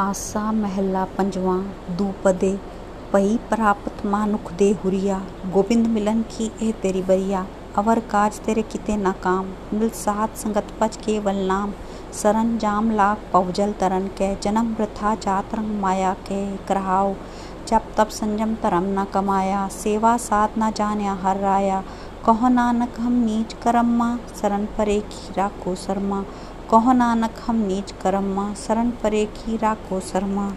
ਆਸਾ ਮਹਿਲਾ ਪੰਜਵਾਂ ਦੂਪਦੇ ਪਈ ਪ੍ਰਾਪਤ ਮਾਨੁਖ ਦੇ ਹੁਰੀਆ ਗੋਬਿੰਦ ਮਿਲਨ ਕੀ ਇਹ ਤੇਰੀ ਬਰੀਆ ਅਵਰ ਕਾਜ ਤੇਰੇ ਕਿਤੇ ਨਾ ਕਾਮ ਮਿਲ ਸਾਧ ਸੰਗਤ ਪਜ ਕੇਵਲ ਨਾਮ सरंजाम लाख पहुजल तरन के जन्म वृथा जात रंग माया के कराओ जब तब संयम धर्म न कमाया सेवा साध न जान्या हर राया कहो नानक, हम नीच करम्मा, शरण परे की राखो शर्मा। कहो नानक, हम नीच करम्मा, शरण परे की राखो शर्मा।